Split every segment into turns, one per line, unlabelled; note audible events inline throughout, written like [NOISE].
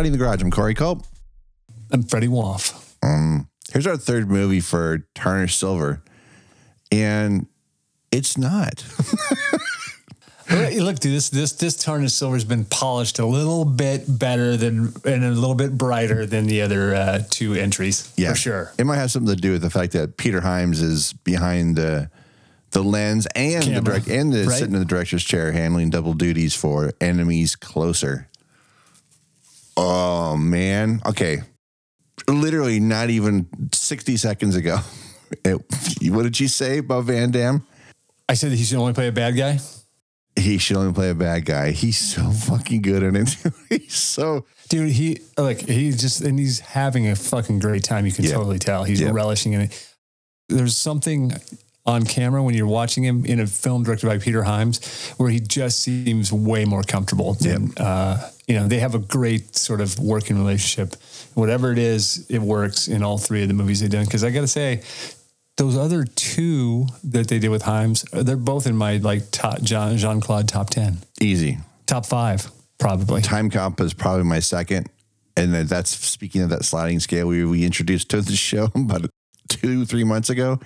Karate in the Garage. I'm Corey Culp.
I'm Freddie Woff.
Um, here's our third movie for Tarnished Silver, and it's not. [LAUGHS]
Look, dude, this this this tarnished silver's been polished a little bit better than and a little bit brighter than the other uh, two entries.
Yeah,
for sure.
It might have something to do with the fact that Peter Hyams is behind the the lens and
Camera,
the direct and the
right?
sitting in the director's chair handling double duties for enemies closer. Oh man. Okay. Literally not even 60 seconds ago. [LAUGHS] It, what did you say about Van Damme?
I said he should only play a bad guy.
He should only play a bad guy. He's so fucking good in it. [LAUGHS] He's so
Dude, he like he just and he's having a fucking great time. You can
Yeah.
totally tell he's
Yeah.
relishing in it. There's something on camera when you're watching him in a film directed by Peter Hyams where he just seems way more comfortable. Than, uh, you know, they have a great sort of working relationship. Whatever it is, it works in all three of the movies they've done. Because I got to say, those other two that they did with Hyams, they're both in my like top Jean Jean Claude top ten,
easy.
top five probably.
Timecop is probably my second. And that's speaking of that sliding scale we, we introduced to the [LAUGHS] show about two, three months ago.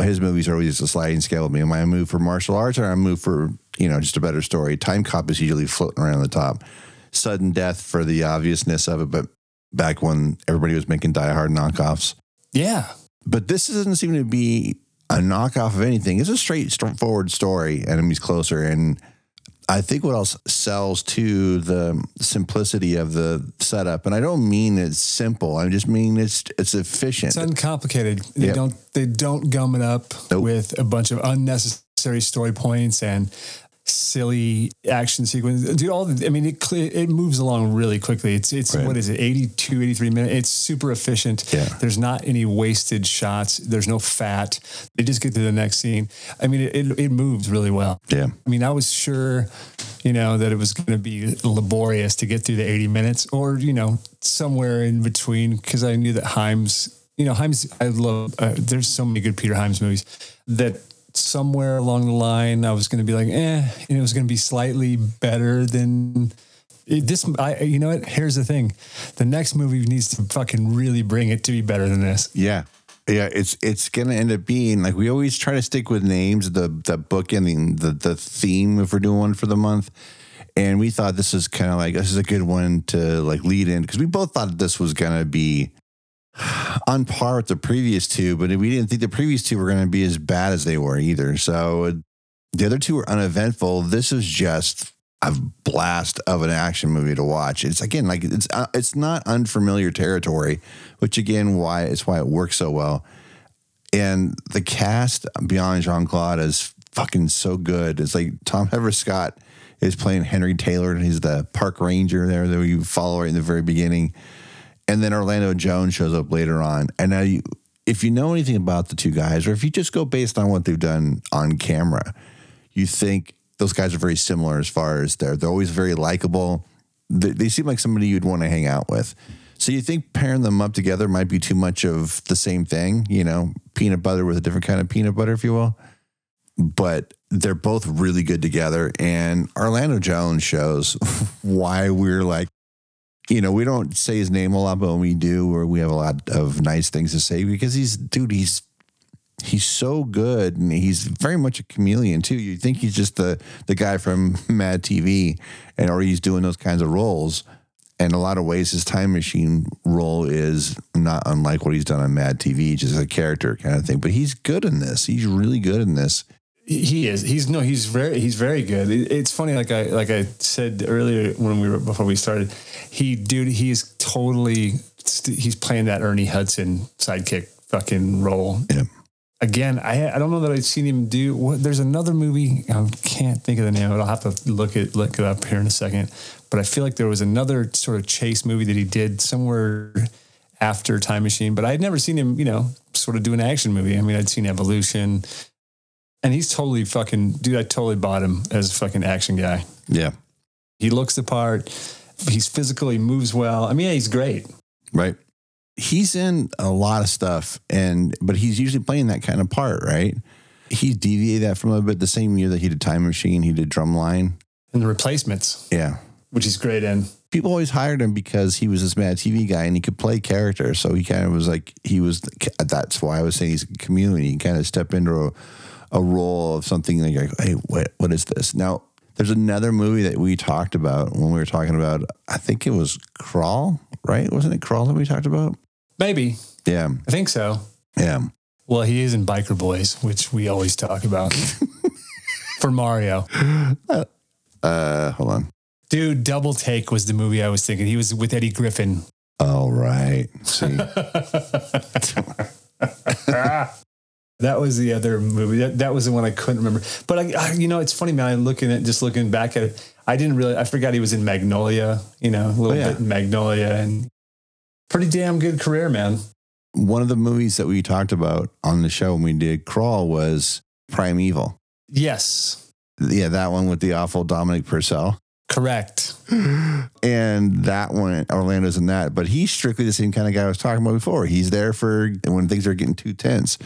His movies are always a sliding scale with me. Am I a move for martial arts or am I a move for, you know, just a better story? Timecop is usually floating around the top. Sudden death for the obviousness of it, but back when everybody was making Die Hard knockoffs.
Yeah,
But this doesn't seem to be a knockoff of anything. It's a straight, straightforward story. Enemies closer, and I think what else sells to the simplicity of the setup. And I don't mean it's simple. I just mean it's it's efficient.
It's uncomplicated. They
Yep.
don't they don't gum it up
Nope.
with a bunch of unnecessary story points and silly action sequence. Dude, all the, I mean it it moves along really quickly. It's it's
Right.
what is it? 82 83 minutes. It's super efficient.
Yeah.
There's not any wasted shots. There's no fat. They just get to the next scene. I mean it it, it moves really well.
yeah,
I mean, I was sure, you know, that it was going to be laborious to get through the 80 minutes or, you know, somewhere in between because I knew that Hyams, you know, Hyams, I love, uh, there's so many good Peter Hyams movies that somewhere along the line I was going to be like, eh, and it was going to be slightly better than. It, this, I, you know what? Here's the thing: the next movie needs to fucking really bring it to be better than this.
yeah, yeah. It's it's gonna end up being like we always try to stick with names, the the book ending, the the theme if we're doing one for the month. And we thought this is kind of like this is a good one to like lead in because we both thought this was gonna be on par with the previous two, but we didn't think the previous two were going to be as bad as they were either. So the other two were uneventful. This is just a blast of an action movie to watch. It's again like it's uh, it's not unfamiliar territory, which again why it's why it works so well. And the cast beyond Jean Claude is fucking so good. It's like Tom Everett Scott is playing Henry Taylor, and he's the park ranger there that you follow right in the very beginning. And then Orlando Jones shows up later on. And now, you, if you know anything about the two guys, or if you just go based on what they've done on camera, you think those guys are very similar as far as they're they're always very likable. They, they seem like somebody you'd want to hang out with. So you think pairing them up together might be too much of the same thing, you know, peanut butter with a different kind of peanut butter, if you will. But they're both really good together, and Orlando Jones shows [LAUGHS] why we're like you know, we don't say his name a lot, but when we do, or we have a lot of nice things to say because he's, dude, he's he's so good and he's very much a chameleon too. You think he's just the the guy from [LAUGHS] Mad TV, and or he's doing those kinds of roles. And a lot of ways, his time machine role is not unlike what he's done on Mad TV, just a character kind of thing. But he's good in this. He's really good in this.
He is. He's no. He's very. He's very good. It- It's funny. Like I like I said earlier when we were before we started. He dude. He's totally. st- He's playing that Ernie Hudson sidekick fucking role.
Yeah.
Again, I I don't know that I've seen him do. What, there's another movie. I can't think of the name. of it. I'll have to look it look it up here in a second. But I feel like there was another sort of chase movie that he did somewhere after Time Machine. But I'd never seen him. You know, sort of do an action movie. I mean, I'd seen Evolution. And he's totally fucking dude. I totally bought him as a fucking action guy.
Yeah.
He looks the part. He's physical. He moves well. I mean, yeah, he's great.
Right. He's in a lot of stuff and but he's usually playing that kind of part, right? He deviated that from a bit the same year that he did Time Machine, he did Drumline.
And the replacements,
Yeah.
which he's great in.
people always hired him because he was this mad TV guy and he could play characters. So he kind of was like he was. That's why I was saying he's a chameleon. He kind of step into a, a role of something like, hey, what what is this now? There's another movie that we talked about when we were talking about. I think it was Crawl, right? Wasn't it Crawl that we talked about?
Maybe.
Yeah,
I think so.
yeah.
Well, he is in Biker Boys, which we always talk about [LAUGHS] for Mario.
Uh, hold on.
Dude, Double Take was the movie I was thinking. He was with Eddie Griffin.
All right. See, [LAUGHS] [LAUGHS]
That was the other movie. That, that was the one I couldn't remember. But I, I, you know, it's funny, man. I'm looking at just looking back at it. I didn't really. I forgot he was in Magnolia. You know, a little
Oh, yeah.
bit in Magnolia, and pretty damn good career, man.
one of the movies that we talked about on the show when we did Crawl was Primeval.
Yes,
Yeah, that one with the awful Dominic Purcell.
correct. [GASPS]
And that one, Orlando's in that, but he's strictly the same kind of guy I was talking about before. He's there for when things are getting too tense.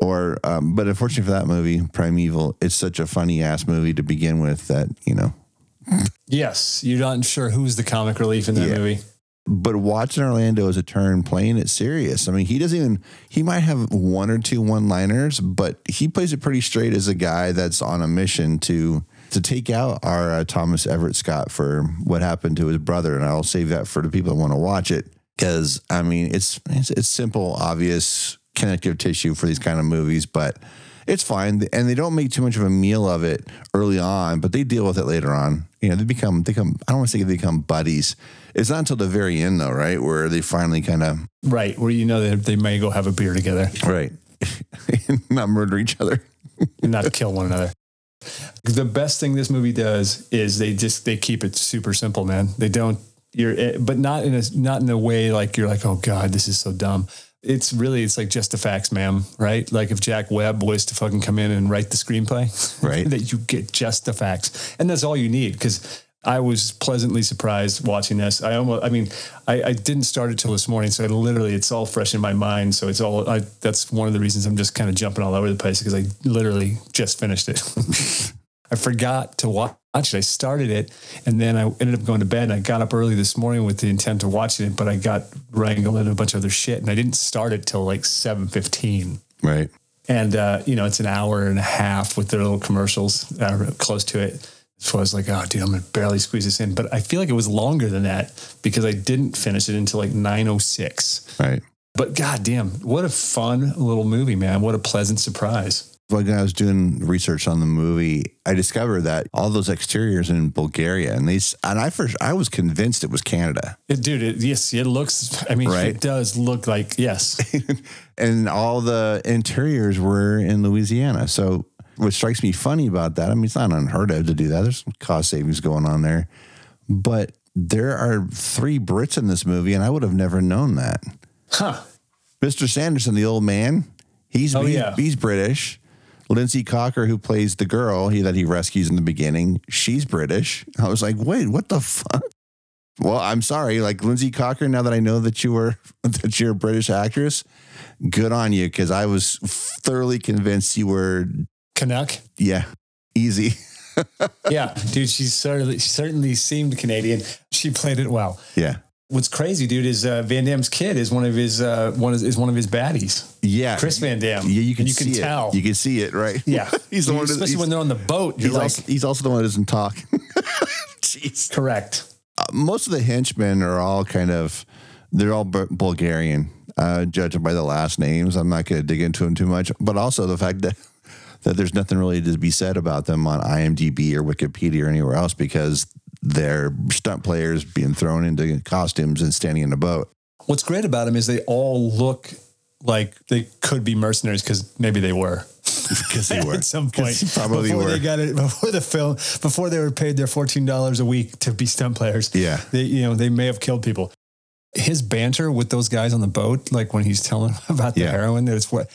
Or, um, but unfortunately for that movie, Primeval, it's such a funny ass movie to begin with that, you know,
Yes, you're not sure who's the comic relief in that
Yeah.
movie.
but watching Orlando as a turn playing it serious. I mean, he doesn't even, he might have one or two one liners, but he plays it pretty straight as a guy that's on a mission to, to take out our uh, Thomas Everett Scott for what happened to his brother. And I'll save that for the people that want to watch it. Cause I mean, it's, it's, it's simple, obvious connective tissue for these kind of movies, but it's fine. And they don't make too much of a meal of it early on, but they deal with it later on. You know, they become, they become, I don't want to say they become buddies. It's not until the very end though, right? Where they finally kind of,
Right, where you know that they may go have a beer together
right. [LAUGHS] not murder each other. [LAUGHS]
and not kill one another. The best thing this movie does is they just they keep it super simple, man. They don't you're eh, but not in a not in a way like you're like, oh God, this is so dumb. It's really it's like just the facts, ma'am, right? Like if Jack Webb was to fucking come in and write the screenplay, [LAUGHS]
Right.
that you get just the facts. And that's all you need because I was pleasantly surprised watching this. I almost, I mean, I, I didn't start it till this morning, so I literally, it's all fresh in my mind. So it's all. I, that's one of the reasons I'm just kind of jumping all over the place because I literally just finished it. [LAUGHS] I forgot to watch it. I started it, and then I ended up going to bed. And I got up early this morning with the intent of watching it, but I got wrangled into a bunch of other shit, and I didn't start it till like seven fifteen
Right.
and uh, you know it's an hour and a half with their little commercials uh, close to it. So I was like, oh, dude, I'm gonna barely squeeze this in. But I feel like it was longer than that because I didn't finish it until like 9:06.
Right.
But goddamn, what a fun little movie, man! What a pleasant surprise.
When I was doing research on the movie, I discovered that all those exteriors in Bulgaria, and they s- and I first I was convinced it was Canada,
It, dude, it, yes, it looks. I mean,
Right.
it does look like yes. [LAUGHS]
and all the interiors were in Louisiana. So what strikes me funny about that, I mean, it's not unheard of to do that. There's some cost savings going on there, but there are three Brits in this movie, and I would have never known that.
huh?
Mr. Sanderson, the old man, he's
Oh,
he's,
yeah.
he's British. Linzey Cocker, who plays the girl he, that he rescues in the beginning, she's British. I was like, wait, what the fuck? Well, I'm sorry, like Linzey Cocker. Now that I know that you were [LAUGHS] that you're a British actress, good on you because I was thoroughly convinced you were.
Canuck.
Yeah, easy. [LAUGHS]
Yeah, dude, she certainly she certainly seemed Canadian. She played it well.
Yeah,
What's crazy, dude, is uh, Van Damme's kid is one of his uh, one is, is one of his baddies.
yeah.
Chris Van Damme.
Yeah, you can
you can
see
tell.
it. You can see it, right?
yeah, [LAUGHS]
he's the one.
especially when they're on the boat.
He's,
like,
also, he's also the one that doesn't talk. [LAUGHS] Jeez.
correct.
Uh, most of the henchmen are all kind of they're all Bu- Bulgarian, uh, judging by the last names. I'm not going to dig into them too much, but also the fact that that there's nothing really to be said about them on IMDb or Wikipedia or anywhere else because they're stunt players being thrown into costumes and standing in a boat.
What's great about them is they all look like they could be mercenaries because maybe they were [LAUGHS]
Because [LAUGHS] [LAUGHS] they were
at some point.
probably
before
were.
they got it before the film before they were paid their fourteen dollars a week to be stunt players.
Yeah.
they you know they may have killed people. His banter with those guys on the boat, like when he's telling [LAUGHS] about the
Yeah.
heroin, that it's what,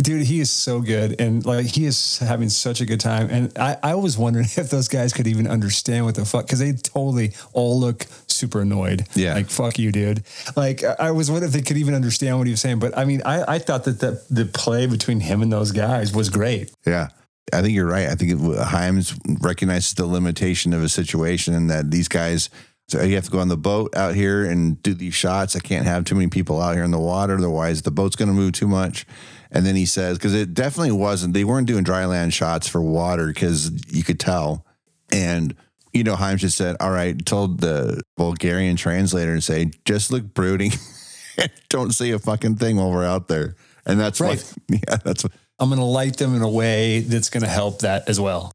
dude, he is so good, and like he is having such a good time. And I, I was wondering [LAUGHS] if those guys could even understand what the fuck, because they totally all look super annoyed.
Yeah.
like fuck you, dude. Like I was wondering if they could even understand what he was saying. But I mean, I, I thought that the the play between him and those guys was great.
Yeah. I think you're right. I think Hyams recognizes the limitation of a situation and that these guys, So you have to go on the boat out here and do these shots. I can't have too many people out here in the water, otherwise the boat's going to move too much. And then he says, because it definitely wasn't, they weren't doing dry land shots for water because you could tell. And you know, Hyams just said, "All right," told the Bulgarian translator and say, "Just look brooding, [LAUGHS] don't say a fucking thing while we're out there." And that's
Right.
what, [LAUGHS] yeah, that's what,
I'm going to light them in a way that's going to help that as well.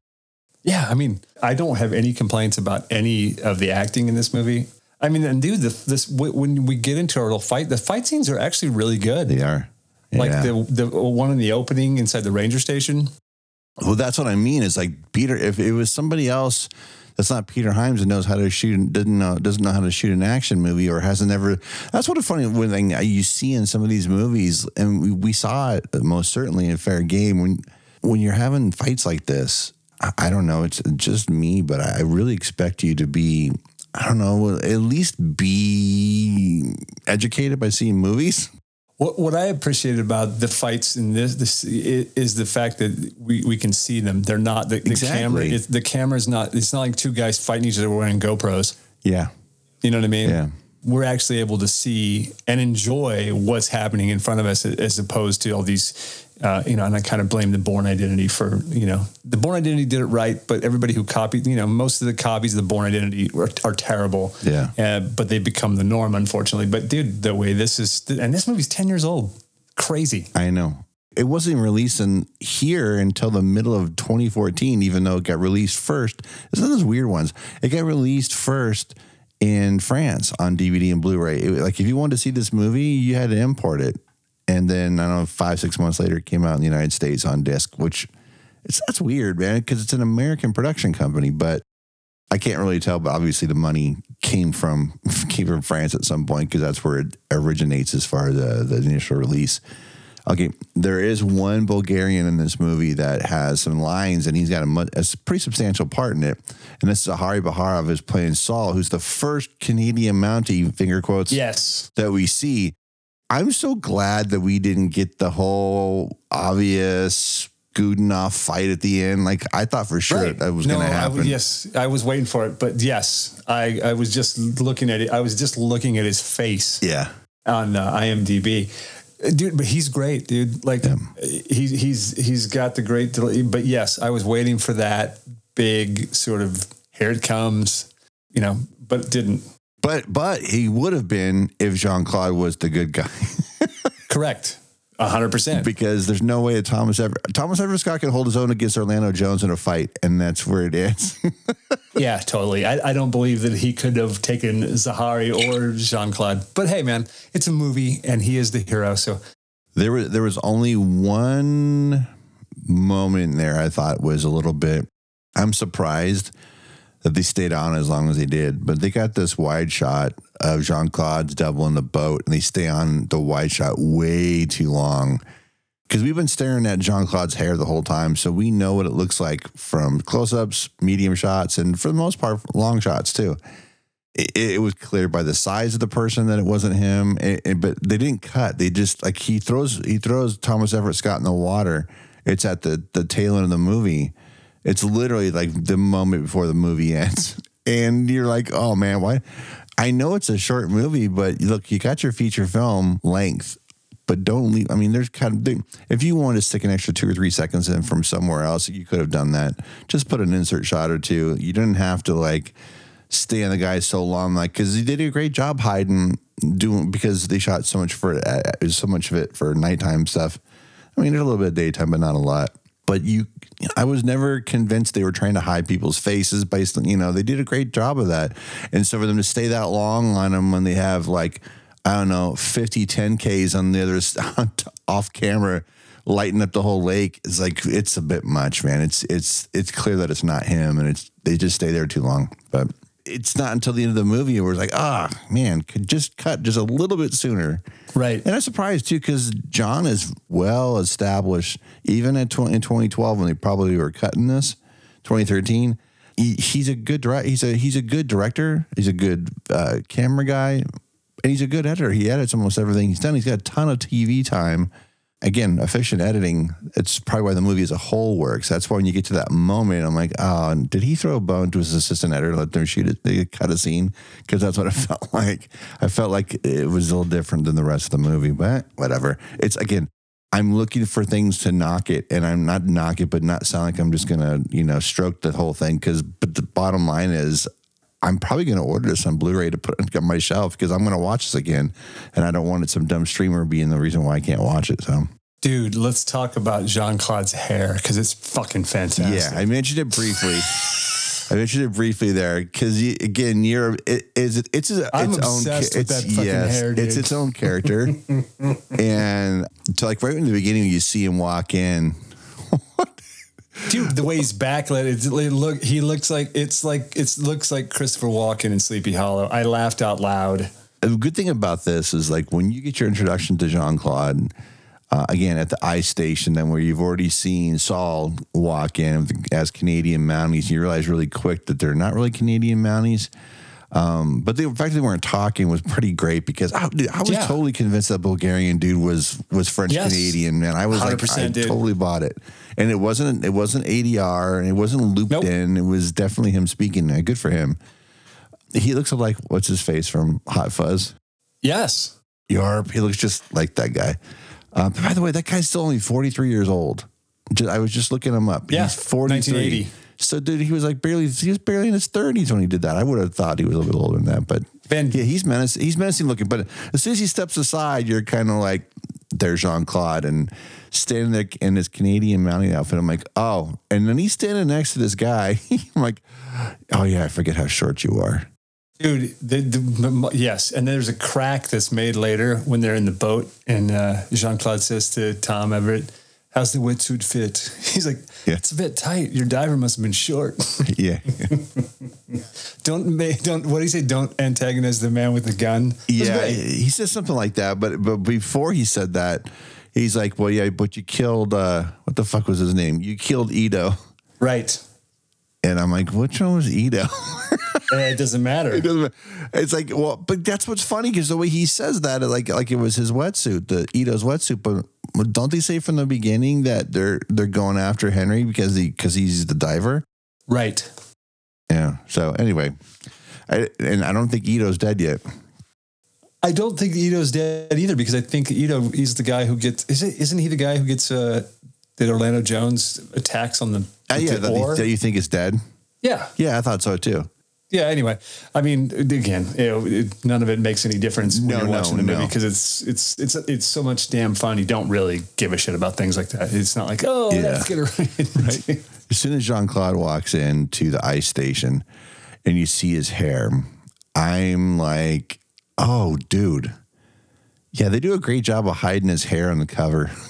Yeah, I mean, I don't have any complaints about any of the acting in this movie. I mean, and dude, the, this when we get into our little fight, the fight scenes are actually really good.
they are.
Like the the one in the opening inside the ranger station.
Well, that's what I mean. Is like Peter. If it was somebody else that's not Peter Hyams and knows how to shoot, doesn't know doesn't know how to shoot an action movie, or hasn't ever. That's what a funny thing you see in some of these movies, and we, we saw it most certainly in Fair Game when when you're having fights like this. I, don't know. It's just me, but I really expect you to be. I don't know. At least be educated by seeing movies.
What what I appreciated about the fights in this this is the fact that we, we can see them. They're not the, the
Exactly.
camera. It, the camera's not. It's not like two guys fighting each other wearing GoPros.
Yeah.
You know what I mean?
Yeah.
We're actually able to see and enjoy what's happening in front of us as opposed to all these, uh, you know, and I kind of blame the Bourne Identity for, you know, the Bourne Identity did it right, but everybody who copied, you know, most of the copies of the Bourne Identity are, are terrible.
Yeah.
Uh, but they become the norm, unfortunately. But dude, the way this is, and this movie's 10 years old. Crazy.
I know. It wasn't released in here until the middle of 2014, even though it got released first. It's one of those weird ones. It got released first in France on DVD and Blu-ray. It- like if you wanted to see this movie, you had to import it. And then I don't know, five, six months later, it came out in the United States on disc, which it's that's weird, man, because it's an American production company, but I can't really tell, but obviously the money came from [LAUGHS] came from France at some point because that's where it originates as far as the, the initial release. Okay, there is one Bulgarian in this movie that has some lines, and he's got a, a pretty substantial part in it. And this is Zahari Baharov is playing Saul, who's the first Canadian Mountie finger quotes
Yes.
that we see. I'm so glad that we didn't get the whole obvious Gudenoff fight at the end. Like I thought for sure
Right.
that was
No,
going to happen.
w- yes, I was waiting for it, but yes, I, I was just looking at it. I was just looking at his face
Yeah.
on uh, IMDb, dude. But he's great, dude. Like he's he's he's got the great. del- But yes, I was waiting for that big sort of here it comes, you know, but it didn't.
But but he would have been if Jean Claude was the good guy [LAUGHS]
Correct, a hundred percent.
because there's no way that Thomas ever Thomas Everett Scott can hold his own against Orlando Jones in a fight, and that's where it is. [LAUGHS]
Yeah, totally. I, I don't believe that he could have taken Zahari or Jean Claude. But hey, man, it's a movie, and he is the hero. So
there was there was only one moment there I thought was a little bit. I'm surprised that they stayed on as long as they did, but they got this wide shot of Jean Claude's double in the boat, and they stay on the wide shot way too long. Because we've been staring at Jean Claude's hair the whole time, so we know what it looks like from close ups, medium shots, and for the most part, long shots too. It, it was clear by the size of the person that it wasn't him, it- it- but they didn't cut. They just like he throws he throws Thomas Everett Scott in the water. It's at the the tail end of the movie. It's literally like the moment before the movie [LAUGHS] ends, and you're like, oh man, why? I know it's a short movie, but look, you got your feature film length but don't leave. I mean, there's kind of if you wanted to stick an extra two or three seconds in from somewhere else, you could have done that. Just put an insert shot or two. You didn't have to like stay on the guy so long, like because he did a great job hiding, doing because they shot so much for uh, so much of it for nighttime stuff. I mean, there's a little bit of daytime, but not a lot. But you, I was never convinced they were trying to hide people's faces based on, you know, they did a great job of that. And so for them to stay that long on them when they have like, I don't know, 50, 10 Ks on the other [LAUGHS] off camera, lighting up the whole lake is like, it's a bit much, man. It's, it's, it's clear that it's not him and it's, they just stay there too long. But it's not until the end of the movie where it's like, ah, man, could just cut just a little bit sooner.
right,
And I'm surprised too, because John is well established, even at 20, in 2012 when they probably were cutting this, 2013. He, he's a good director. He's a he's a good director. He's a good uh, camera guy, and he's a good editor. He edits almost everything he's done. He's got a ton of TV time, again, efficient editing. It's probably why the movie as a whole works. That's why when you get to that moment, I'm like, oh, did he throw a bone to his assistant editor? Let them shoot it. They cut a scene because that's what it [LAUGHS] felt like. I felt like it was a little different than the rest of the movie, but whatever. It's again, I'm looking for things to knock it, and I'm not knock it, but not sound like I'm just gonna, you know, stroke the whole thing. Because, but the bottom line is, I'm probably going to order this on Blu-ray to put on my shelf because I'm going to watch this again, and I don't want it some dumb streamer being the reason why I can't watch it. So,
Dude, let's talk about Jean Claude's hair because it's fucking fantastic.
yeah, I mentioned it briefly. [LAUGHS] I mentioned it briefly there because again, you're it is it, it's a,
I'm
its own
obsessed with
it's,
that fucking hair,
it's its own character, [LAUGHS] and to like right in the beginning, you see him walk in. [LAUGHS]
Dude, the way he's backlit, it look he looks like it's like it looks like Christopher Walken in Sleepy Hollow. I laughed out loud.
the good thing about this is like when you get your introduction to Jean Claude, uh, again at the ice station, then where you've already seen Saul walk in as Canadian Mounties, you realize really quick that they're not really Canadian Mounties. Um, but the fact that they weren't talking was pretty great because I, dude, I was
Yeah.
totally convinced that Bulgarian dude was was French
Yes.
Canadian, man. I was like,
100%
I
dude.
totally bought it, and it wasn't it wasn't ADR and it wasn't looped
Nope.
in. It was definitely him speaking. Good for him. He looks like what's his face from Hot Fuzz.
Yes.
Yarp. He looks just like that guy. Uh, by the way, that guy's still only 43 years old. I was just looking him up.
Yeah,
He's 43.
1980.
So, dude, he was like barely, he was barely in his 30s when he did that. I would have thought he was a little bit older than that, but
Van-
yeah, he's menacing. He's menacing looking. But as soon as he steps aside, you're kind of like, there's Jean Claude and standing there in his Canadian mounting outfit. I'm like, oh, and then he's standing next to this guy. [LAUGHS] I'm like, oh yeah, I forget how short you are.
Dude, the, the, yes. And there's a crack that's made later when they're in the boat. And uh, Jean Claude says to Tom Everett, How's the wetsuit fit? [LAUGHS] He's like,
Yeah.
It's a bit tight. Your diver must have been short. [LAUGHS]
yeah. [LAUGHS]
don't make, don't, what do you say? Don't antagonize the man with the gun.
Yeah, he says something like that. But but before he said that, he's like, "Well, yeah, but you killed uh, what the fuck was his name? You killed Ito."
Right.
And I'm like, which one was Ito?
Eh, it doesn't matter.
it's like, well, but that's what's funny because the way he says that, like, like it was his wetsuit, the Ito's wetsuit. But don't they say from the beginning that they're they're going after Henry because he because he's the diver?
Right.
Yeah. So anyway, I, and I don't think Ito's dead yet.
I don't think Ito's dead either because I think Ito he's the guy who gets is it isn't he the guy who gets uh that Orlando Jones attacks on the,
Uh, yeah,
the
that you think is dead.
yeah
Yeah, I thought so too.
Yeah anyway I mean again you know, it, none of it makes any difference when
No,
you're
no,
watching the movie
no.
because it's it's it's it's so much damn fun you don't really give a shit about things like that it's not like oh
Yeah.
let's get it [LAUGHS] right,
As soon as Jean Claude walks into the ice station and you see his hair, I'm like, oh, dude. Yeah, they do a great job of hiding his hair on the cover. [LAUGHS]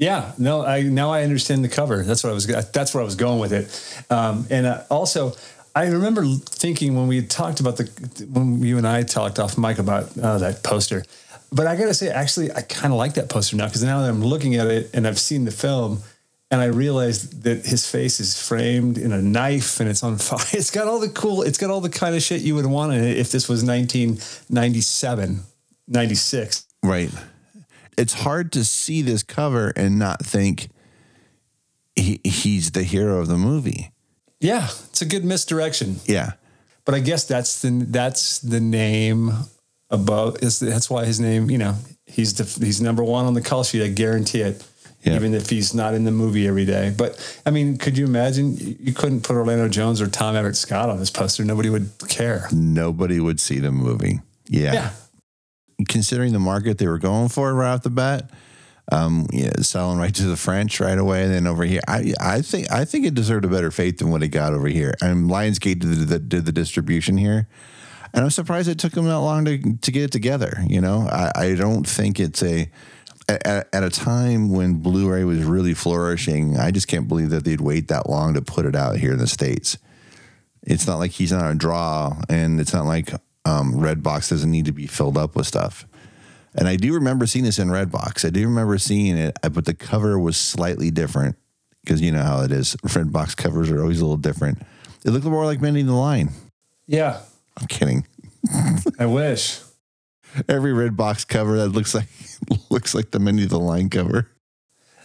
Yeah, no, I now I understand the cover. That's what I was. That's where I was going with it. Um, and uh, also, I remember thinking when we talked about the when you and I talked off mic about uh, that poster. But I gotta say, actually, I kind of like that poster now because now that I'm looking at it and I've seen the film, and I realized that his face is framed in a knife and it's on [LAUGHS] fire. It's got all the cool. It's got all the kind of shit you would want in it if this was 1997, 96.
right. It's hard to see this cover and not think he, he's the hero of the movie.
Yeah, it's a good misdirection.
Yeah.
But I guess that's the that's the name above. Is that's why his name. You know, he's the, he's number one on the call sheet. I guarantee it.
Yeah.
Even if he's not in the movie every day. But I mean, could you imagine? You couldn't put Orlando Jones or Tom Everett Scott on this poster. Nobody would care.
Nobody would see the movie. Yeah.
Yeah.
Considering the market they were going for right off the bat, um, yeah, selling right to the French right away. And then over here, I I think I think it deserved a better fate than what it got over here. And Lionsgate did the, did the distribution here, and I'm surprised it took them that long to to get it together. You know, I, I don't think it's a at, at a time when Blu-ray was really flourishing. I just can't believe that they'd wait that long to put it out here in the states. It's not like he's on a draw, and it's not like um, Redbox doesn't need to be filled up with stuff. And I do remember seeing this in Redbox. I do remember seeing it, uh, but the cover was slightly different because you know how it is. [LAUGHS] Redbox covers are always a little different. It looked more like Mending the Line.
Yeah.
I'm kidding.
I wish. [LAUGHS]
Every red box cover that looks like [LAUGHS] looks like the of the line cover.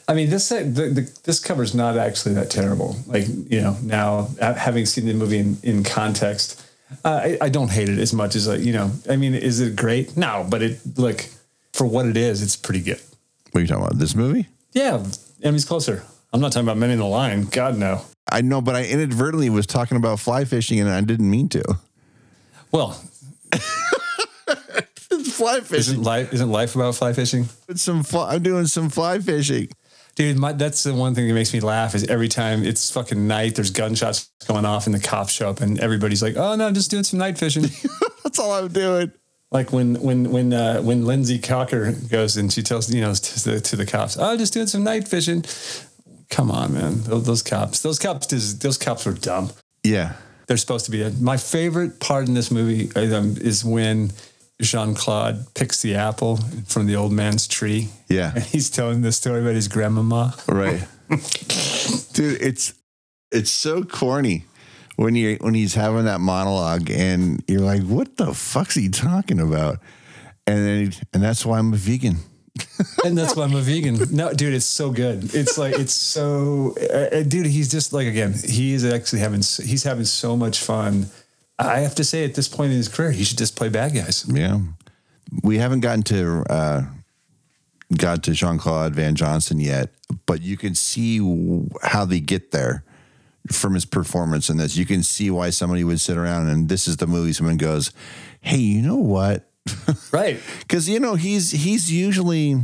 I mean, this uh, the, the, this cover's not actually that terrible. Like you know, now uh, having seen the movie in, in context, uh, I, I don't hate it as much as like you know. I mean, is it great? No, but it like for what it is, it's pretty good.
What are you talking about? This movie?
Yeah, enemies closer. I'm not talking about Mending the Line. God no.
I know, but I inadvertently was talking about fly fishing and I didn't mean to.
Well,
It's [LAUGHS] fly
isn't
fishing.
life isn't life about fly fishing?
It's some fly, I'm doing some fly fishing.
Dude, my, that's the one thing that makes me laugh is every time it's fucking night, there's gunshots going off and the cops show up and everybody's like, oh no, I'm just doing some night fishing. [LAUGHS]
That's all I'm doing.
Like when when when uh, when Linzey Cocker goes and she tells you know to the to the cops, oh, just doing some night fishing. Come on, man, those, those cops, those cops, those cops are dumb.
Yeah.
They're supposed to be. My favorite part in this movie um, is when Jean Claude picks the apple from the old man's tree.
Yeah.
and he's telling the story about his grandmama.
Right. [LAUGHS] Dude, it's it's so corny when you when he's having that monologue and you're like, what the fuck's he talking about? And then and that's why I'm a vegan. [LAUGHS]
and that's why I'm a vegan. No, dude, it's so good. It's like it's so, uh, uh, dude. He's just like again, he is actually having he's having so much fun. I have to say, at this point in his career, he should just play bad guys.
Yeah. We haven't gotten to uh got to Jean Claude Van Johnson yet, but you can see how they get there from his performance in this. You can see why somebody would sit around and this is the movie someone goes, Hey, you know what? [LAUGHS]
Right.
Because you know he's he's usually.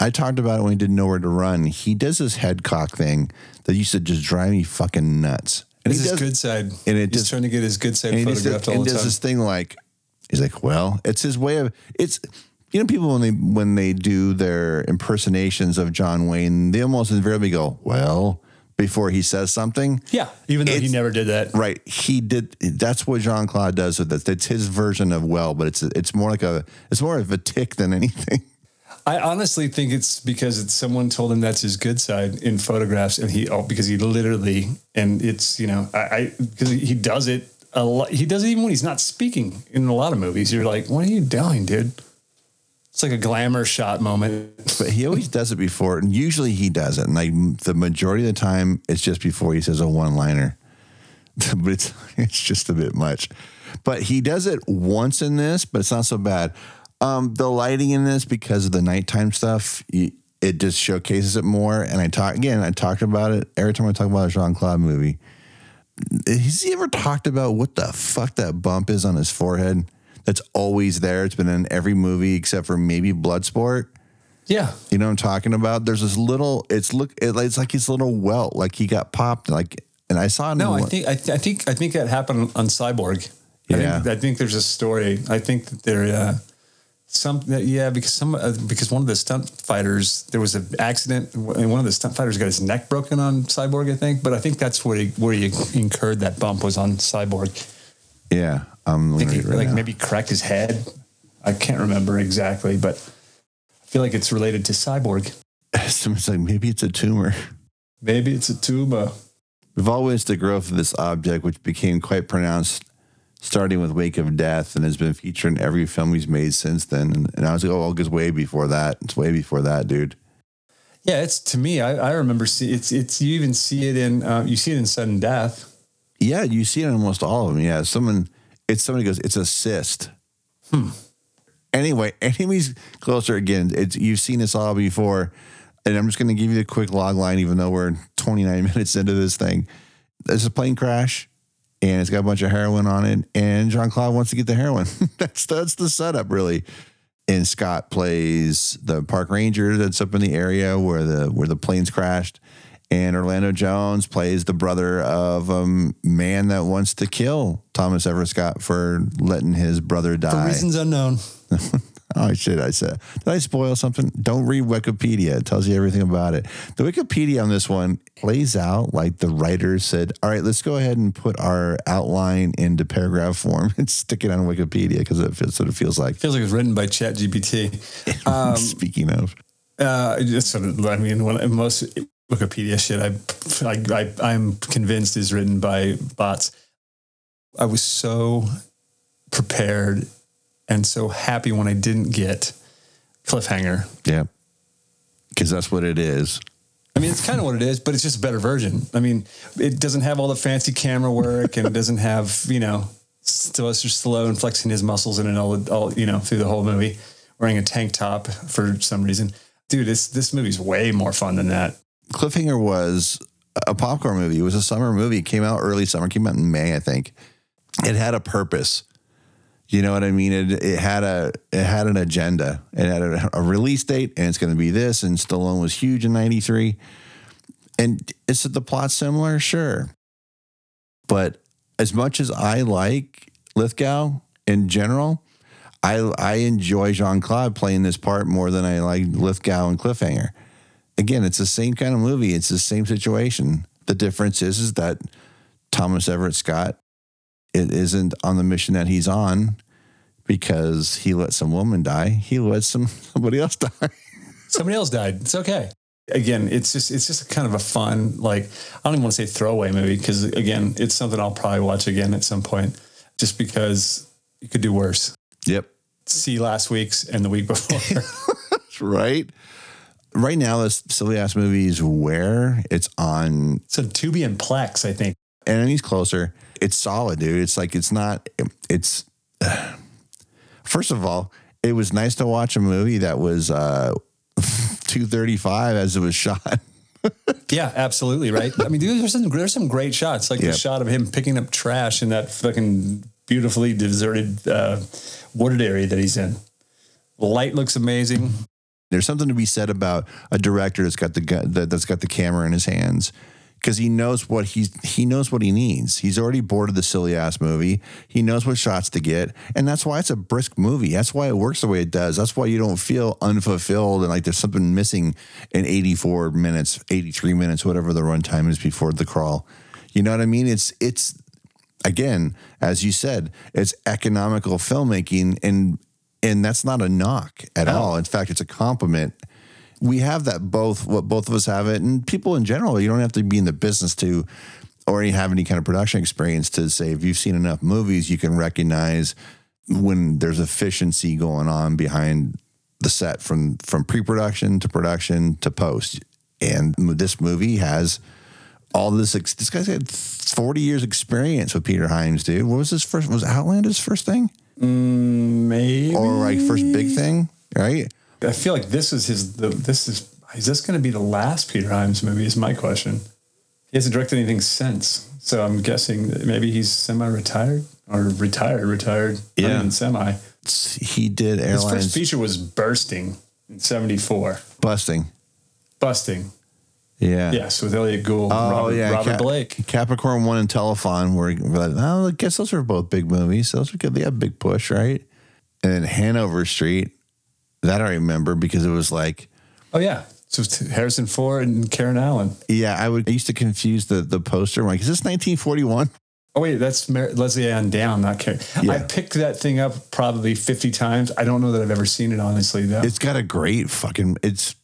I talked about it when he didn't know where to run. He does this head cock thing that used to just drive me fucking nuts. And
It's his
does,
good side.
and it
he's
just-
trying to get his good side
and
photographed all
and
the
does this thing like he's like, well, it's his way of it's. You know, people when they when they do their impersonations of John Wayne, they almost invariably go, well, before he says something.
yeah, even though he never did that.
Right. He did. That's what Jean Claude does with it. It's his version of well, but it's it's more like a it's more of a tick than anything. [LAUGHS]
I honestly think it's because it's someone told him that's his good side in photographs, and he oh because he literally and it's you know I because he does it a lot. He does it even when he's not speaking in a lot of movies. You're like, what are you doing, dude? It's like a glamour shot moment.
But he always does it before, and usually he does it. And like the majority of the time, it's just before he says a one liner. [LAUGHS] but it's it's just a bit much. But he does it once in this, but it's not so bad. Um, the lighting in this because of the nighttime stuff, it just showcases it more. And I talk again. I talked about it every time I talk about a Jean Claude movie. Has he ever talked about what the fuck that bump is on his forehead? That's always there. It's been in every movie except for maybe Bloodsport.
Yeah,
You know what I'm talking about? There's this little. It's look. It, it's like his little welt. Like he got popped. Like, and I saw.
no, I think I, th- I think I think that happened on Cyborg. I
Yeah.
think, I think there's a story. I think that there. Uh, some yeah because some uh, because one of the stunt fighters there was an accident and one of the stunt fighters got his neck broken on cyborg i think but i think that's where he where he incurred that bump was on cyborg
Yeah. Um.
i think he
right
like
now.
maybe cracked his head i can't remember exactly but i feel like it's related to cyborg [LAUGHS]
Someone's like maybe it's a tumor.
maybe it's a tumor
We've all witnessed the growth of this object, which became quite pronounced starting with Wake of Death and has been featured in every film he's made since then. And, and I was like, oh, it goes way before that. It's way before that, dude.
yeah it's to me i, I remember see it's it's you even see it in uh, you see it in sudden death
Yeah, you see it in almost all of them. Yeah, someone, it's somebody goes, it's a cyst. Hmm. Anyway, [LAUGHS] enemies closer again. It's you've seen this all before, and I'm just going to give you the quick log line, even though we're 29 [LAUGHS] minutes into this thing. There's a plane crash, and it's got a bunch of heroin on it, and Jean Claude wants to get the heroin. [LAUGHS] that's that's the setup, really. And Scott plays the park ranger that's up in the area where the where the planes crashed. And Orlando Jones plays the brother of a man that wants to kill Thomas Everett Scott for letting his brother die.
for reasons unknown [LAUGHS]
Oh shit! I said, did I spoil something? Don't read Wikipedia. It tells you everything about it. The Wikipedia on this one plays out like the writers said. All right, let's go ahead and put our outline into paragraph form [LAUGHS] and stick it on Wikipedia because it feels what it feels like.
feels like it was written by chat gpt [LAUGHS]
Speaking of,
Uh, just sort of, I mean, when, most Wikipedia shit I, I, I, I'm convinced is written by bots. I was so prepared and so happy when I didn't get cliffhanger.
Yeah. Because that's what it is.
I mean, it's kind of what it is, but it's just a better version. I mean, it doesn't have all the fancy camera work, and it doesn't have you know Sylvester Stallone flexing his muscles in it all, all you know through the whole movie, wearing a tank top for some reason. Dude, this this movie's way more fun than that.
Cliffhanger was a popcorn movie. It was a summer movie. It came out early summer. It came out in May, I think. It had a purpose. You know what I mean? It, it had a it had an agenda. It had a, a release date, and it's going to be this. And Stallone was huge in '93. And is it the plot similar? Sure, but as much as I like Lithgow in general, I I enjoy Jean Claude playing this part more than I like Lithgow and Cliffhanger. Again, it's the same kind of movie. It's the same situation. The difference is is that Thomas Everett Scott it isn't on the mission that he's on because he let some woman die. He let some [LAUGHS] somebody else die.
Somebody else died. It's okay. Again, it's just it's just kind of a fun like I don't even want to say throwaway movie because again, it's something I'll probably watch again at some point just because you could do worse.
Yep.
See last week's and the week before. [LAUGHS]
right. Right now, this silly ass movie is where it's on
so Tubi and Plex, I think.
And he's Closer. It's solid, dude. It's like it's not. It's [SIGHS] first of all, it was nice to watch a movie that was uh, [LAUGHS] two thirty five as it was shot. [LAUGHS]
yeah, absolutely right. I mean, dude, there's some there's some great shots, like
Yep.
the shot of him picking up trash in that fucking beautifully deserted uh, wooded area that he's in. The light looks amazing.
There's something to be said about a director that's got the gu- that, that's got the camera in his hands because he knows what he's he knows what he needs. He's already bored of the silly ass movie. He knows what shots to get, and that's why it's a brisk movie. That's why it works the way it does. That's why you don't feel unfulfilled and like there's something missing in 84 minutes, 83 minutes, whatever the runtime is before the crawl. You know what I mean? It's it's again, as you said, it's economical filmmaking and and that's not a knock at all. In fact, it's a compliment. We have that both what both of us have it and people in general, you don't have to be in the business to or you have any kind of production experience to say if you've seen enough movies, you can recognize when there's efficiency going on behind the set from from pre-production to production to post. And this movie has all this. Ex- this guy's had 40 years experience with Peter Hyams, dude. What was his first? Was Outland his first thing
Maybe.
or like first big thing? Right?
I feel like this is his. The, this is is this going to be the last Peter Hyams movie? Is my question. He hasn't directed anything since, so I'm guessing that maybe he's semi-retired or retired, retired.
Yeah.
even semi.
He did airlines.
His first feature was Busting in '74.
busting.
Busting,
Yeah.
yes, with Elliot Gould,
Oh
Robert,
yeah,
Robert
Cap-
Blake.
Capricorn One and Telephone were, were like, oh, I guess those are both big movies. Those are good. They have big push, right? And then Hanover Street, that I remember because it was like,
Oh yeah, so Harrison Ford and Karen Allen.
yeah, I would I used to confuse the the poster. I'm like, is this 1941?
Oh wait, that's Mar- Lesley-Anne Down, not Karen.
Yeah.
I picked that thing up probably 50 times. I don't know that I've ever seen it honestly though.
It's got a great fucking. It's.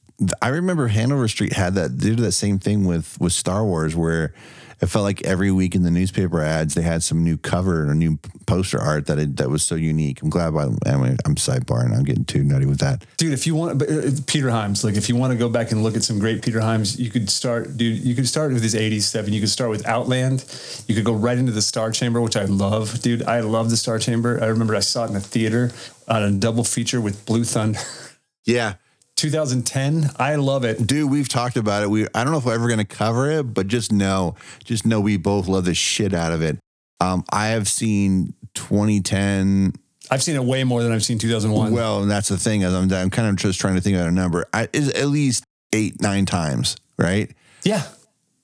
I remember Hanover Street had that. They did that same thing with with Star Wars, where it felt like every week in the newspaper ads they had some new cover or new poster art that it, that was so unique. I'm glad. By anyway, I'm sidebarring. I'm getting too nutty with that.
dude if you want but uh, peter hyams like if you want to go back and look at some great peter hyams you could start dude you could start with his 80s stuff and you could start with outland you could go right into the star chamber which i love dude i love the star chamber i remember i saw it in the theater on a double feature with blue thunder
Yeah,
2010 i love it
dude, we've talked about it. We I don't know if we're ever going to cover it, but just know, just know we both love the shit out of it. Um, I have seen 2010.
i've seen it way more than i've seen 2001
Well, and that's the thing. I'm, I'm kind of just trying to think about a number. I, is at least eight, nine times, right?
yeah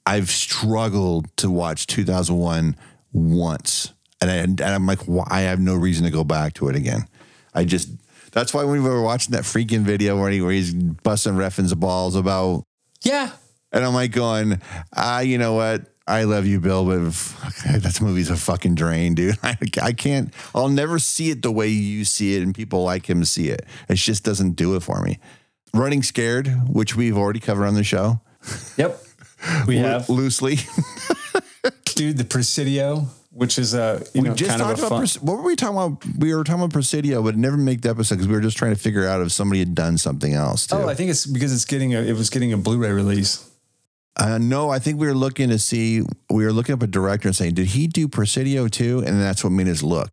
I've struggled to watch 2001 once, and, I, and I'm like, why? I have no reason to go back to it again. I just that's why when we were watching that freaking video where, he, where he's busting Reffin's balls about
yeah
And I'm like going, ah, you know what? I love you, Bill, but fuck, [LAUGHS] that movie's a fucking drain, dude. [LAUGHS] I, I can't, I'll never see it the way you see it and people like him see it. It just doesn't do it for me. Running Scared, which we've already covered on the show
yep [LAUGHS] we have
loosely.
dude the presidio which is a you
we
know
just
kind of a
talked about
fun.
Pres- what were we talking about? We were talking about Presidio, but never make the episode because we were just trying to figure out if somebody had done something else too.
oh, I think it's because it's getting a it was getting a Blu-ray release.
Uh, no, I think we were looking to see. We were looking up a director and saying, "Did he do Presidio too?" And that's what made us look.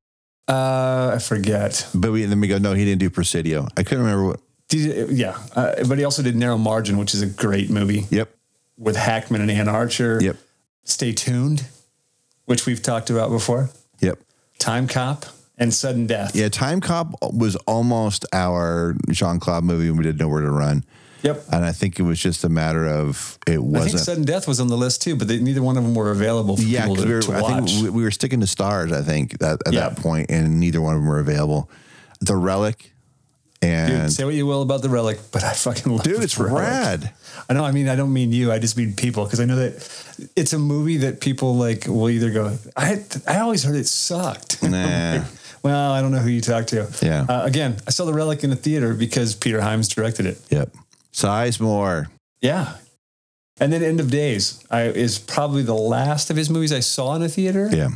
Uh, I forget.
But we then we go, "No, he didn't do Presidio." I couldn't remember what.
Did, yeah, uh, but he also did Narrow Margin, which is a great movie
Yep,
with Hackman and Anne Archer.
yep,
Stay tuned, which we've talked about before.
yep.
Timecop and Sudden Death.
Yeah, Timecop was almost our Jean Claude movie. when We didn't know where to run,
Yep.
and I think it was just a matter of it
I think
wasn't.
Sudden Death was on the list too, but they, neither one of them were available for
yeah,
people
'cause
to,
we were, I
watch.
think we, we were sticking to stars. I think that at that point, and neither one of them were available. The Relic, and
Dude, say what you will about the relic, but I fucking love
dude, it's rad.
I know. I mean, I don't mean you. I just mean people because I know that it's a movie that people like will either go. I I always heard it sucked. [LAUGHS]
Nah.
well, I don't know who you talk to.
Yeah.
Uh, again, I saw the relic in the theater because Peter Hyams directed it.
Yep, Sizemore.
Yeah. And then End of Days I, is probably the last of his movies I saw in a theater.
Yeah,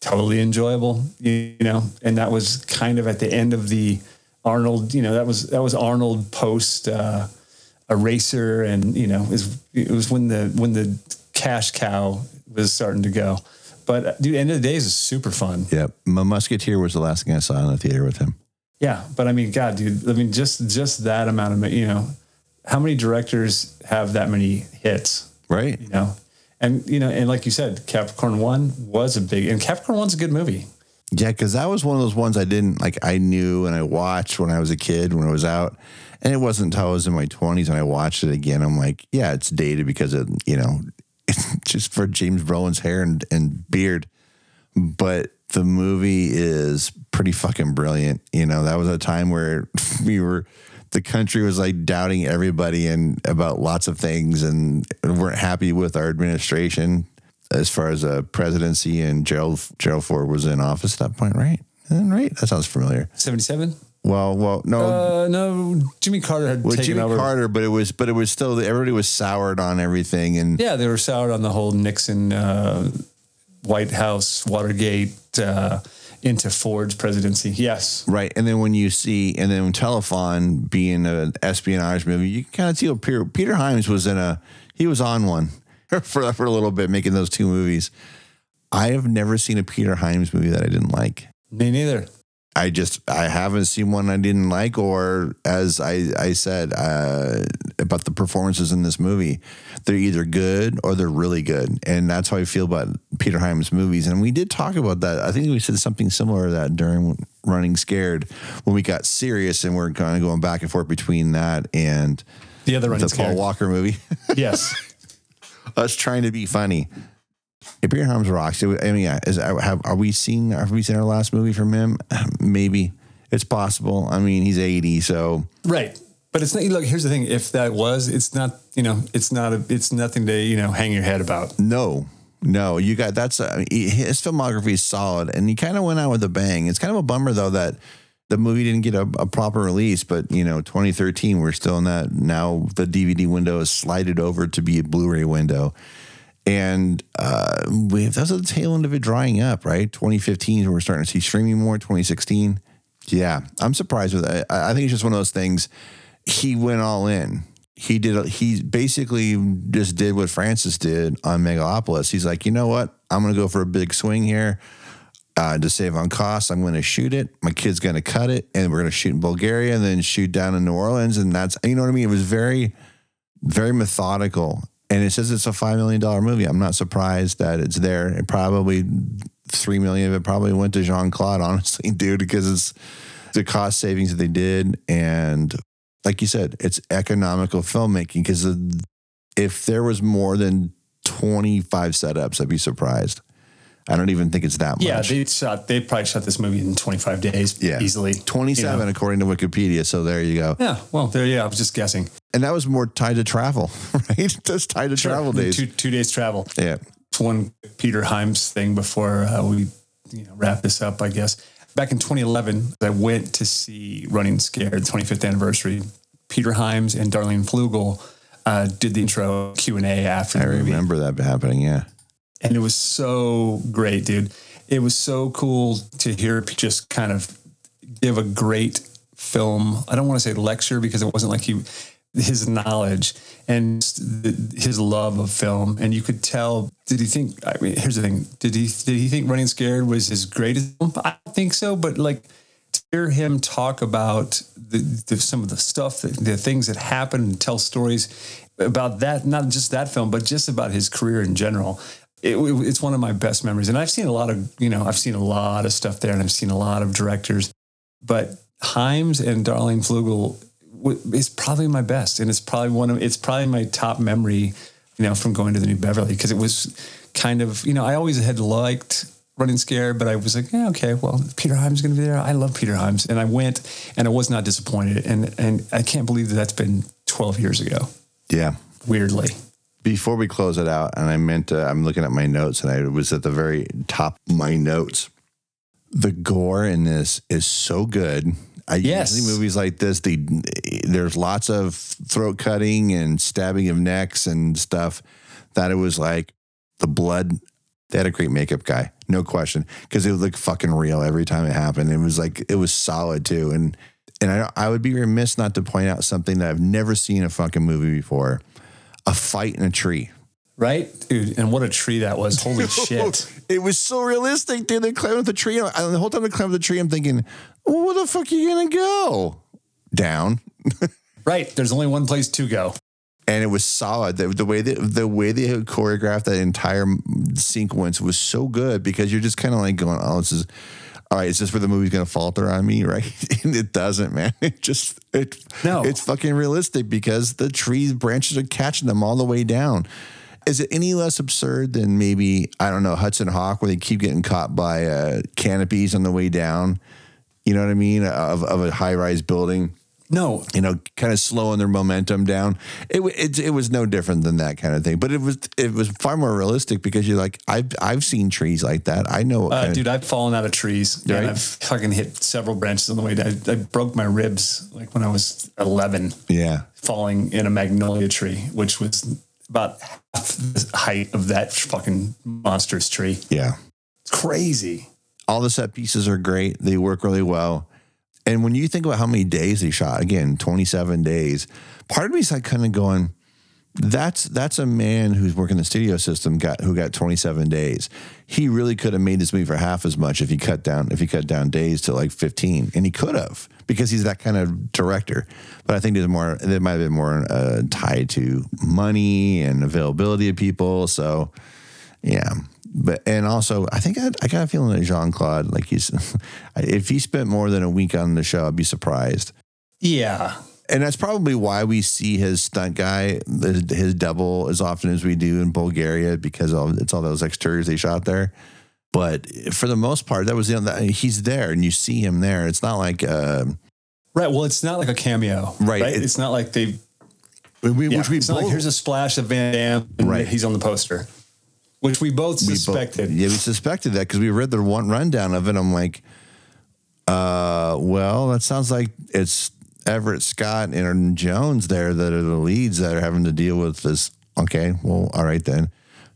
Totally enjoyable, you know. And that was kind of at the end of the Arnold. You know, that was that was Arnold post uh, Eraser, and you know, it was, it was when the when the cash cow was starting to go. But uh, dude, End of the Days is super fun.
Yeah, My Musketeer was the last thing I saw in the theater with him.
Yeah, but I mean, God, dude, I mean, just just that amount of you know, how many directors have that many hits?
Right.
you know and you know and like you said capricorn one was a big and capricorn one's a good movie
Yeah, because that was one of those ones I didn't like. I knew and I watched when I was a kid when it was out, and it wasn't until I was in my twenties and I watched it again. I'm like, yeah, it's dated because of you know, [LAUGHS] it's just for James Brolin's hair and, and beard, but the movie is pretty fucking brilliant. You know, that was a time where [LAUGHS] we were. The country was like doubting everybody and about lots of things, and weren't happy with our administration as far as a presidency. And Gerald Gerald Ford was in office at that point, right? Right? That sounds familiar.
77
Well, well, no,
uh no jimmy carter had
with
taken
Jimmy
over
Carter, but it was, but it was still everybody was soured on everything, and
yeah they were soured on the whole nixon uh white house watergate uh into ford's presidency yes
Right. And then when you see, and then Telefon being an espionage movie, you can kind of see what Peter, Peter Hyams was in a, he was on one [LAUGHS] for, for a little bit, making those two movies. I have never seen a Peter Hyams movie that I didn't like.
me neither
I just, I haven't seen one I didn't like, or as I, I said uh, about the performances in this movie, they're either good or they're really good. And that's how I feel about Peter Hyams movies. And we did talk about that. I think we said something similar to that during Running Scared when we got serious and we're kind of going back and forth between that and
the other running
the Paul
scared.
Walker movie. [LAUGHS]
yes
Us trying to be funny. Peter Hyams rocks. I mean, yeah, is, I have, are we seeing, have we seen our last movie from him? [SIGHS] Maybe. It's possible. I mean, he's 80, so
right but it's not look here's the thing if that was it's not you know it's not a it's nothing to you know hang your head about
No, no, you got that's uh, he- his filmography is solid, and he kind of went out with a bang. It's kind of a bummer though that the movie didn't get a, a proper release. But you know, 2013, we're still in that now. The DVD window is slided over to be a Blu-ray window, and uh, we have, that's at the tail end of it drying up. Right, 2015, we're starting to see streaming more. 2016, yeah, I'm surprised with it. I, I think it's just one of those things. He went all in he did he basically just did what Francis did on Megalopolis. He's like, you know what? I'm gonna go for a big swing here. Uh, to save on costs, I'm going to shoot it. My kid's going to cut it, and we're going to shoot in Bulgaria, and then shoot down in New Orleans, and that's you know what I mean. It was very, very methodical, and it says it's a five million dollar movie. I'm not surprised that it's there. It probably three million of it probably went to Jean Claude, [LAUGHS] honestly, dude, because it's the cost savings that they did, and like you said, it's economical filmmaking. Because if there was more than 25 setups, I'd be surprised. I don't even think it's that much.
yeah they shot they probably shot this movie in 25 days
Yeah.
easily
27
you know?
according to Wikipedia. So there you go.
yeah well there yeah i was just guessing
And that was more tied to travel, [LAUGHS] right? That's tied to travel days.
two, two days travel
yeah.
one Peter Hyams thing before uh, we you know, wrap this up, I guess. Back in 2011, I went to see Running Scared, 25th anniversary. Peter Hyams and Darlene Fluegel uh, did the intro Q and A after
I remember that happening. Yeah.
And it was so great, dude. It was so cool to hear just kind of give a great film. I don't want to say lecture because it wasn't like he his knowledge and his love of film and you could tell did he think i mean here's the thing did he did he think running scared was his greatest i think so but like to hear him talk about the, the some of the stuff that, the things that happened and tell stories about that not just that film but just about his career in general it, it's one of my best memories and i've seen a lot of you know i've seen a lot of stuff there and i've seen a lot of directors but Hyams and Darlene Fluegel is probably my best, and it's probably one of it's probably my top memory, you know, from going to the New Beverly because it was kind of you know I always had liked running scared, but I was like, yeah, okay, well, Peter is going to be there. I love Peter Hyams, and I went, and I was not disappointed, and and I can't believe that that's been 12 years ago.
Yeah,
weirdly.
Before we close it out, and I meant to, I'm looking at my notes, and I was at the very top of my notes. The gore in this is so good I
yes.
usually movies like this, the there's lots of throat cutting and stabbing of necks and stuff. That it was like the blood. They had a great makeup guy, no question, because it would look fucking real every time it happened. It was like it was solid too, and and I I would be remiss not to point out something that I've never seen a fucking movie before: a fight in a tree.
Right, dude, and what a tree that was! Holy [LAUGHS] shit!
It was so realistic, dude. They climbed up the tree. And the whole time they climbed up the tree, I'm thinking, well, where the fuck are you gonna go? Down. [LAUGHS]
right. There's only one place to go.
And it was solid. The, the way that the way they had choreographed that entire sequence was so good because you're just kind of like going, "Oh, this is all right. Is this where the movie's gonna falter on me?" [LAUGHS] Right? and it doesn't, man. It just it
no.
It's fucking realistic because the trees branches are catching them all the way down. Is it any less absurd than maybe I don't know Hudson Hawk, where they keep getting caught by uh, canopies on the way down? You know what I mean? Of of a high rise building.
No,
you know, kind of slowing their momentum down. It, it it was no different than that kind of thing, but it was it was far more realistic because you're like I've I've seen trees like that. I know,
uh, dude. I've fallen out of trees. Right? I've fucking hit several branches on the way down. I, I broke my ribs like when I was 11.
Yeah,
falling in a magnolia tree, which was about half the height of that fucking monstrous tree.
Yeah.
It's crazy.
All the set pieces are great. They work really well. And when you think about how many days they shot, again, 27 days, part of me is like kind of going, that's that's a man who's working the studio system got who got 27 days. He really could have made this movie for half as much if he cut down if he cut down days to like 15, and he could have because he's that kind of director. But I think there's more. There might have been more uh, tied to money and availability of people. So yeah, but and also I think I, I got a feeling that Jean Claude like he's [LAUGHS] if he spent more than a week on the show, I'd be surprised.
Yeah,
and that's probably why we see his stunt guy, his double, as often as we do in Bulgaria because of, it's all those exteriors they shot there. But for the most part, that was the know, he's there and you see him there. It's not like uh,
right. Well, it's not like a cameo,
right?
right? It's, it's, not like they.
We,
yeah,
which we
it's
both,
not like here's a splash of Van Damme,
right?
He's on the poster, which we both suspected.
We both, yeah, we suspected that because we read the one rundown of it. I'm like, uh, well, that sounds like it's Everett Scott and Jones there that are the leads that are having to deal with this. Okay, well, all right then.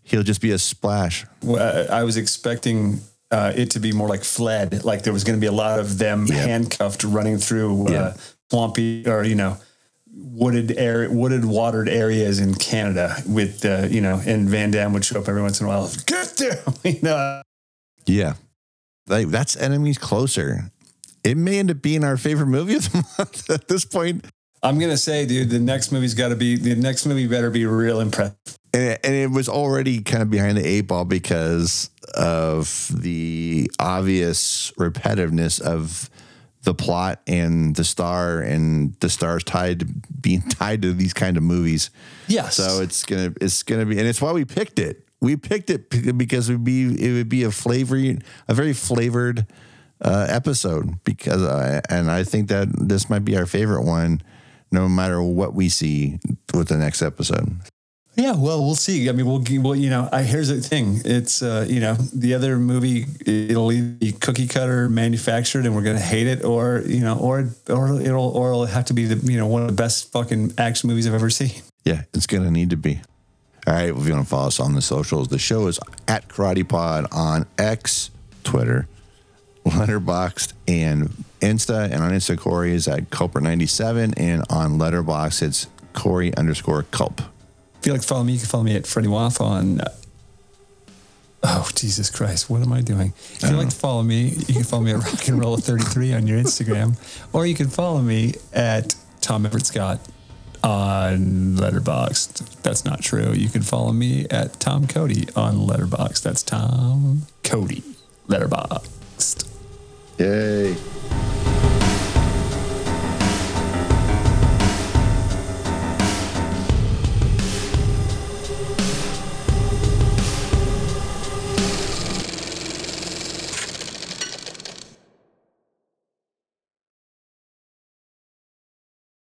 He'll just be a splash.
Well, I was expecting uh, it to be more like fled, like there was going to be a lot of them yep. handcuffed running through uh, yep. swampy or you know wooded area, wooded watered areas in Canada with uh, you know, and Van Damme would show up every once in a while. [LAUGHS] Get there, you know.
Yeah, like that's enemies closer it may end up being our favorite movie of the [LAUGHS] month at this point.
I'm gonna say, dude, the next movie's got to be the next movie better be real impressive.
And it, and it was already kind of behind the eight ball because of the obvious repetitiveness of the plot and the star and the stars tied to being [LAUGHS] tied to these kind of movies.
Yes.
So it's gonna it's gonna be and it's why we picked it. We picked it because it would be it would be a flavor a very flavored uh, episode because I, and I think that this might be our favorite one, no matter what we see with the next episode.
Yeah, well, we'll see. I mean, we'll, well you know, I, here's the thing. It's, uh, you know, the other movie, it'll be cookie cutter manufactured and we're going to hate it or, you know, or, or it'll, or it'll have to be the, you know, one of the best fucking action movies I've ever seen.
Yeah, it's going to need to be. All right, if you want to follow us on the socials, the show is at Karate Pod on X, Twitter, Letterboxd, and Insta. And on Insta, Corey is at Culper97, and on Letterboxd, it's Corey underscore Culp.
If you like follow me, you can follow me at Freddie Waff on. Uh, oh Jesus Christ! What am I doing? If you like to follow me, you can follow me at Rock and Roll 33 on your Instagram, or you can follow me at Tom Everett Scott on Letterboxd. That's not true. You can follow me at Tom Cody on Letterboxd. That's Tom Cody Letterboxd.
Yay.